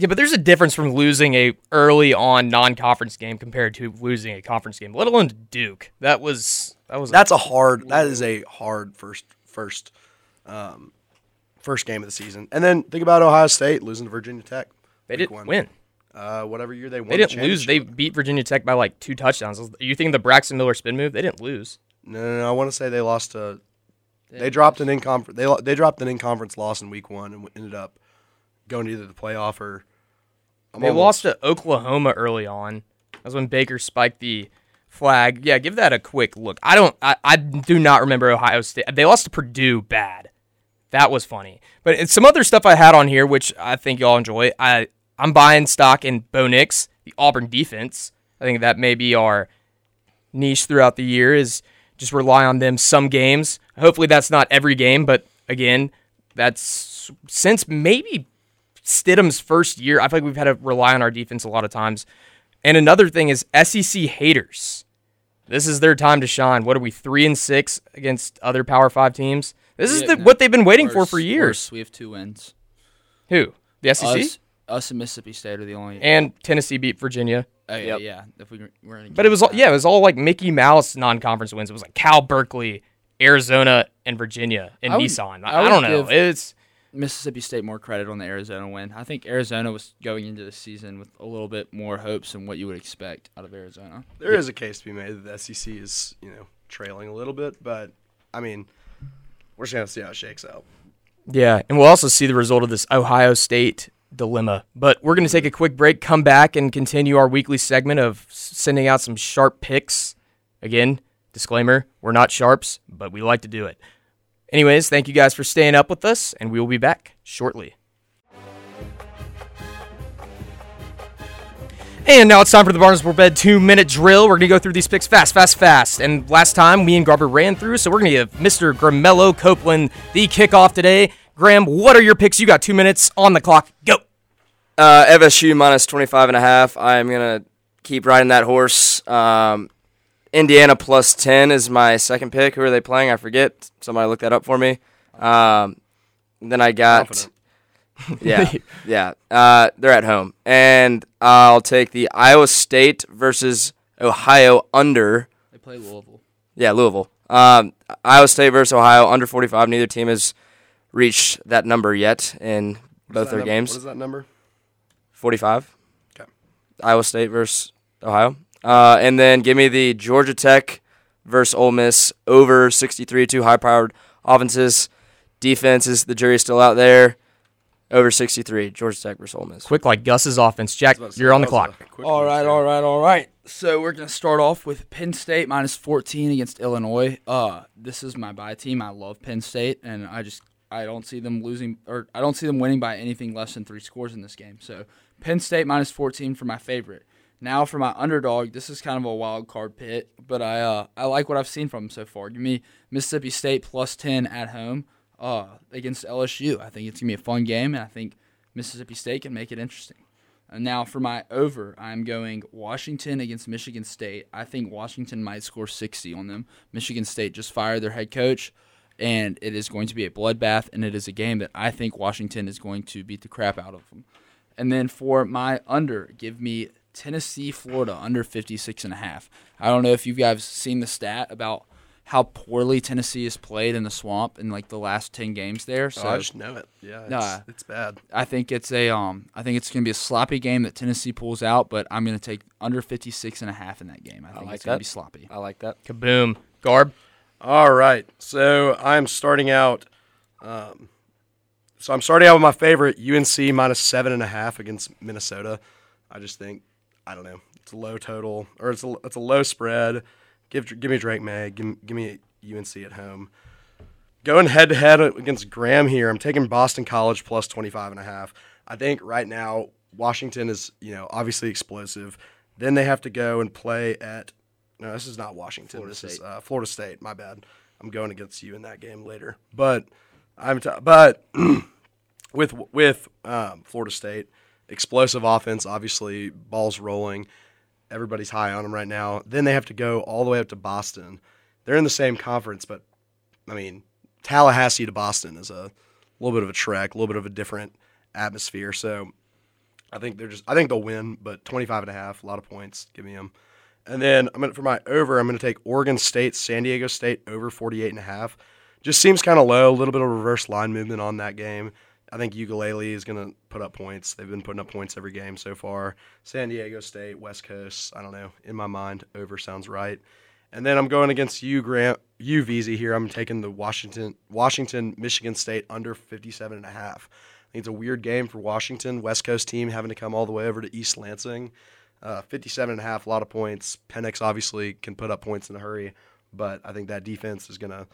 Yeah, but there's a difference from losing a early on non-conference game compared to losing a conference game, let alone to Duke. That was that was that's a hard. That is a hard first first um, first game of the season. And then think about Ohio State losing to Virginia Tech. they didn't one. win. Uh, whatever year they won. They didn't lose. They beat Virginia Tech by like two touchdowns. Are you thinking the Braxton Miller spin move? They didn't lose. No, no, no. I want to say they lost to. They dropped an in conference. They they dropped an in conference loss in week one and ended up going to either the playoff or. I'm They almost- lost to Oklahoma early on. That's when Baker spiked the flag. Yeah, give that a quick look. I don't. I, I do not remember Ohio State. They lost to Purdue bad. That was funny. But it's some other stuff I had on here, which I think y'all enjoy. I I'm buying stock in Bo Nix, the Auburn defense. I think that may be our niche throughout the year is just rely on them some games. Hopefully that's not every game, but again, that's since maybe Stidham's first year. I feel like we've had to rely on our defense a lot of times. And another thing is SEC haters. This is their time to shine. What are we three and six against other Power Five teams? This is Yeah, the, no. what they've been waiting for for years. worse. We have two wins. Who the SEC? Us, us and Mississippi State are the only. And Tennessee beat Virginia. oh, yeah, Yep. yeah. If we were in, But it was all, yeah, it was all like Mickey Mouse non-conference wins. It was like Cal, Berkeley, Arizona, and Virginia and I would- Nissan. I I, I don't know. give- It's Mississippi State more credit on the Arizona win. I think Arizona was going into the season with a little bit more hopes than what you would expect out of Arizona. There is a case to be made that the SEC is, you know, trailing a little bit, but I mean, we're just gonna see how it shakes out. yeah, and we'll also see the result of this Ohio State dilemma. But we're going to take a quick break, come back, and continue our weekly segment of sending out some sharp picks. Again, disclaimer: we're not sharps, but we like to do it. Anyways, thank you guys for staying up with us, and we will be back shortly. And now it's time for the Barners Before Bed two minute drill. We're going to go through these picks fast, fast, fast. And last time, me and Garber ran through, so we're going to give Mr. Gramello Copeland the kickoff today. Graham, what are your picks? You got two minutes on the clock. Go. Uh, FSU minus 25 and a half. I'm going to keep riding that horse. Um, Indiana plus 10 is my second pick. Who are they playing? I forget. Somebody look that up for me. Um, then I got. Yeah, yeah. Uh, they're at home. And I'll take the Iowa State versus Ohio under. They play Louisville. Yeah, Louisville. Um, Iowa State versus Ohio under 45. Neither team has reached that number yet in both their games. What is that number? 45. Okay. Iowa State versus Ohio. Uh, and then give me the Georgia Tech versus Ole Miss over 63 two high powered offenses. Defenses, the jury's still out there. Over 63, Georgia Tech versus Ole Miss. Quick like Gus's offense. Jack, I was about to you're on the clock. a quick All one, right, too. all right, all right. So we're gonna start off with Penn State minus 14 against Illinois. Uh, this is my bye team. I love Penn State, and I just I don't see them losing or I don't see them winning by anything less than three scores in this game. So Penn State minus 14 for my favorite. Now for my underdog, this is kind of a wild card pit, but I uh, I like what I've seen from them so far. Give me Mississippi State plus 10 at home uh, against LSU. I think it's gonna be a fun game, and I think Mississippi State can make it interesting. And now for my over, I'm going Washington against Michigan State. I think Washington might score 60 on them. Michigan State just fired their head coach, and it is going to be a bloodbath, and it is a game that I think Washington is going to beat the crap out of them. And then for my under, give me Tennessee, Florida under 56 and a half. I don't know if you guys seen the stat about how poorly Tennessee has played in the swamp in like the last 10 games there. So Oh, I just know it. Yeah, it's, Nah. it's bad. I think it's a um I think it's going to be a sloppy game that Tennessee pulls out, but I'm going to take under 56 and a half in that game. I think like it's going that. to be sloppy. I like that. Kaboom. Garb. All right, so I'm starting out. Um, so I'm starting out with my favorite UNC minus seven and a half against Minnesota. I just think I don't know. It's a low total or it's a it's a low spread. Give give me Drake Maye. Give, give me UNC at home. Going head to head against Graham here, I'm taking Boston College plus 25 and a half. I think right now Washington is, you know, obviously explosive. Then they have to go and play at no, this is not Washington. Florida this is State. uh, Florida State. My bad. I'm going against you in that game later. But I'm t- but with with um, Florida State, explosive offense, obviously balls rolling. Everybody's high on them right now. Then they have to go all the way up to Boston. They're in the same conference, but I mean, Tallahassee to Boston is a little bit of a trek, a little bit of a different atmosphere. So I think they're just I think they'll win, but 25 and a half, a lot of points. Give me them. And then I'm gonna for my over, I'm gonna take Oregon State, San Diego State over 48 and a half. Just seems kind of low, a little bit of reverse line movement on that game. I think Uiagalelei is gonna put up points. They've been putting up points every game so far. San Diego State, West Coast, I don't know. In my mind, over sounds right. And then I'm going against you, Grant, you VZ here. I'm taking the Washington, Washington, Michigan State under 57 and a half. I think it's a weird game for Washington, West Coast team having to come all the way over to East Lansing. Uh, 57 and a half, a lot of points. Penix obviously can put up points in a hurry, but I think that defense is going to,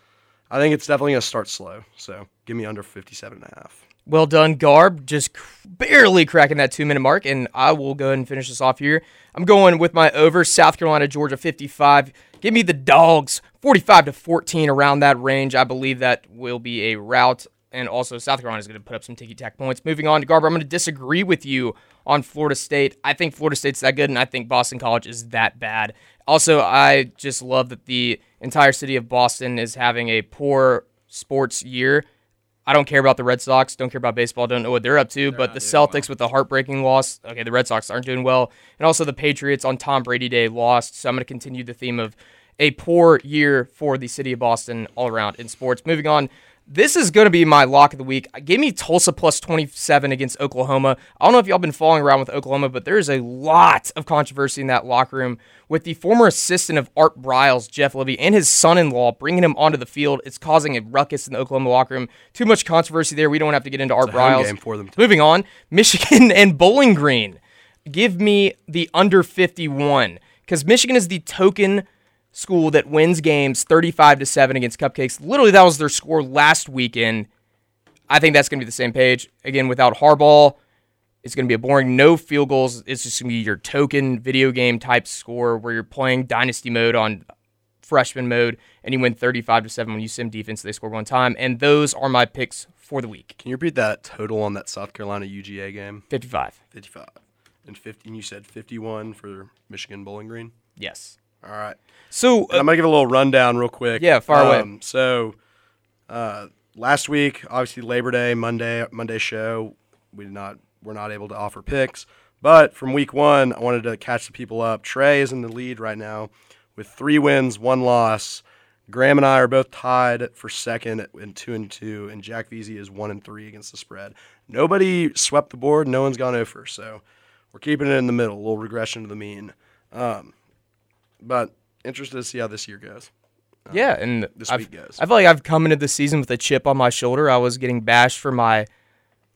I think it's definitely going to start slow. So give me under 57 and a half. Well done, Garb. Just barely cracking that two minute mark, and I will go ahead and finish this off here. I'm going with my over South Carolina, Georgia 55. Give me the dogs 45 to 14 around that range. I believe that will be a route. and also South Carolina is going to put up some ticky tack points. Moving on to Garber, I'm going to disagree with you on Florida State. I think Florida State's that good, and I think Boston College is that bad. Also, I just love that the entire city of Boston is having a poor sports year. I don't care about the Red Sox. Don't care about baseball. Don't know what they're up to. but the Celtics with the heartbreaking loss. Okay, the Red Sox aren't doing well, and also the Patriots on Tom Brady Day lost. So I'm going to continue the theme of a poor year for the city of Boston all around in sports. Moving on. This is going to be my lock of the week. Give me Tulsa plus 27 against Oklahoma. I don't know if y'all been following around with Oklahoma, but there's a lot of controversy in that locker room with the former assistant of Art Briles, Jeff Lebby, and his son-in-law bringing him onto the field. It's causing a ruckus in the Oklahoma locker room. Too much controversy there. We don't have to get into Art Briles. game for them. Moving on, Michigan and Bowling Green. Give me the under 51 because Michigan is the token school that wins games 35 to 7 against Cupcakes. Literally, that was their score last weekend. I think that's going to be the same page. Again, without Harbaugh, it's going to be a boring no field goals. It's just going to be your token video game type score where you're playing dynasty mode on freshman mode and you win 35 to 7 when you sim defense. They score one time. And those are my picks for the week Can you repeat that total on that South Carolina UGA game? 55. 55. And 50, and you said 51 for Michigan Bowling Green? Yes. All right. So, And I'm going to give a little rundown real quick. Yeah, fire away. So, uh, last week, obviously Labor Day, Monday, Monday show, we did not, we're not able to offer picks. But from week one, I wanted to catch the people up. Trey is in the lead right now with three wins, one loss. Graham and I are both tied for second in two and two, and Jack Veazey is one and three against the spread. Nobody swept the board. No one's gone over, so we're keeping it in the middle. A little regression to the mean. Um, but interested to see how this year goes. Uh, yeah, and this I've- week goes. I feel like I've come into the season with a chip on my shoulder. I was getting bashed for my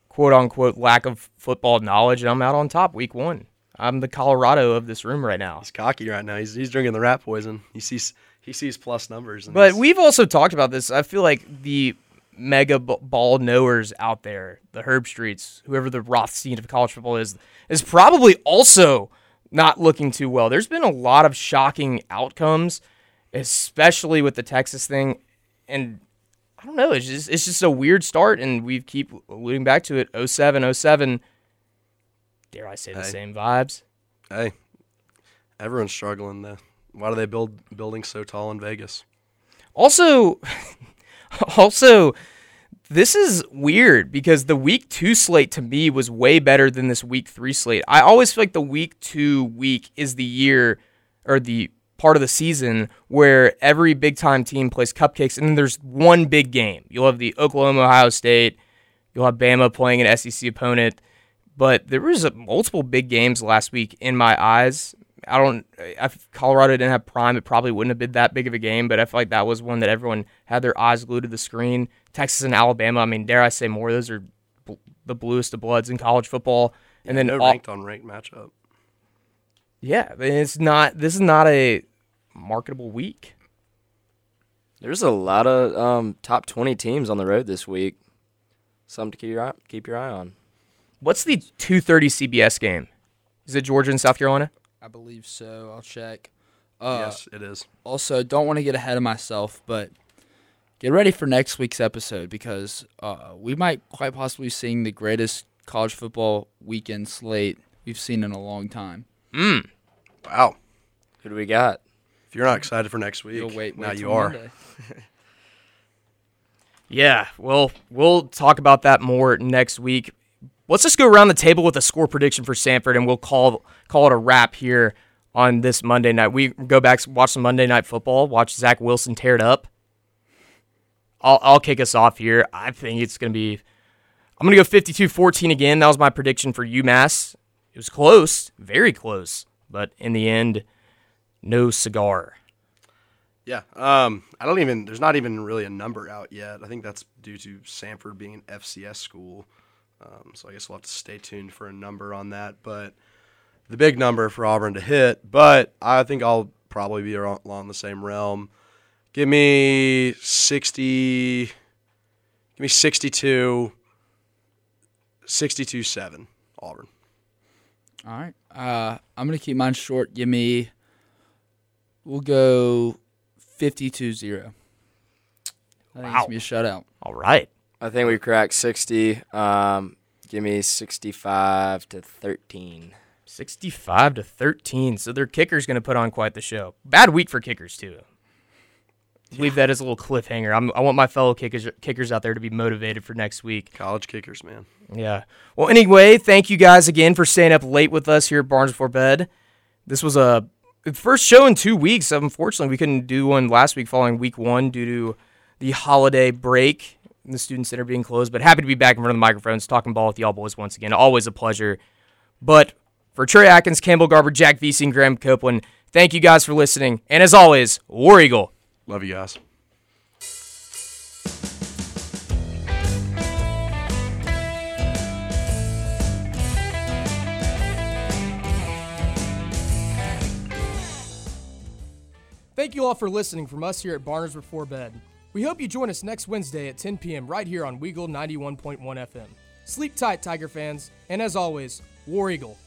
quote unquote lack of football knowledge, and I'm out on top week one. I'm the Colorado of this room right now. He's cocky right now. He's, he's drinking the rat poison. He sees he sees plus numbers. But we've also talked about this. I feel like the mega b- ball knowers out there, the Herbstreits, whoever the Rothstein of college football is, is probably also not looking too well. There's been a lot of shocking outcomes, especially with the Texas thing, and I don't know. It's just it's just a weird start, and we keep alluding back to it. 07, 07. Dare I say the Hey. same vibes? hey, everyone's struggling. Though. Why do they build buildings so tall in Vegas? Also, also, this is weird because the week two slate to me was way better than this week three slate. I always feel like the week two week is the year or the part of the season where every big time team plays cupcakes and then there's one big game. You'll have the Oklahoma Ohio State, you'll have Bama playing an SEC opponent, but there was multiple big games last week in my eyes. I don't. If Colorado didn't have Prime, it probably wouldn't have been that big of a game. But I feel like that was one that everyone had their eyes glued to the screen. Texas and Alabama. I mean, dare I say more? Those are bl- the bluest of bloods in college football. And then no all- ranked on ranked matchup. yeah, it's not. This is not a marketable week. There's a lot of um, top 20 teams on the road this week. Something to keep your eye, keep your eye on. What's the two thirty CBS game? Is it Georgia and South Carolina? I believe so. I'll check. Uh, yes, it is. Also, don't want to get ahead of myself, but get ready for next week's episode because uh, we might quite possibly seeing the greatest college football weekend slate we've seen in a long time. Mm. Wow. Who do we got? If you're not excited for next week, You'll wait. now you are. Monday. Yeah, well, we'll talk about that more next week. Let's just go around the table with a score prediction for Samford, and we'll call call it a wrap here on this Monday night. We go back, watch some Monday night football, watch Zach Wilson tear it up. I'll I'll kick us off here. I think it's gonna be. I'm gonna go 52-14 again. That was my prediction for UMass. It was close, very close, but in the end, no cigar. Yeah. Um, I don't even. There's not even really a number out yet. I think that's due to Samford being an FCS school. Um, so I guess we'll have to stay tuned for a number on that. But the big number for Auburn to hit. But I think I'll probably be along the same realm. Give me sixty. Give me 62. 62-7 Auburn. All right. Uh, I'm gonna keep mine short. Give me. We'll go 52-0. I think it's Wow. gonna be a shutout. All right. I think we cracked 60. Um, give me 65 to 13. 65 to 13. So their kicker's going to put on quite the show. Bad week for kickers, too. Leave that as a little cliffhanger. I'm, I want my fellow kickers kickers out there to be motivated for next week. College kickers, man. Yeah. Well, anyway, thank you guys again for staying up late with us here at Barners Before Bed. This was a first show in two weeks. Unfortunately, we couldn't do one last week following week one due to the holiday break and the student center being closed. But happy to be back in front of the microphones talking ball with y'all boys once again. Always a pleasure. But for Trey Atkins, Campbell Garber, Jack Vesey, and Graham Copeland, thank you guys for listening. And as always, War Eagle. Love you guys. Thank you all for listening from us here at Barners Before Bed. We hope you join us next Wednesday at 10 p.m. right here on Weagle 91.1 FM. Sleep tight, Tiger fans, and as always, War Eagle.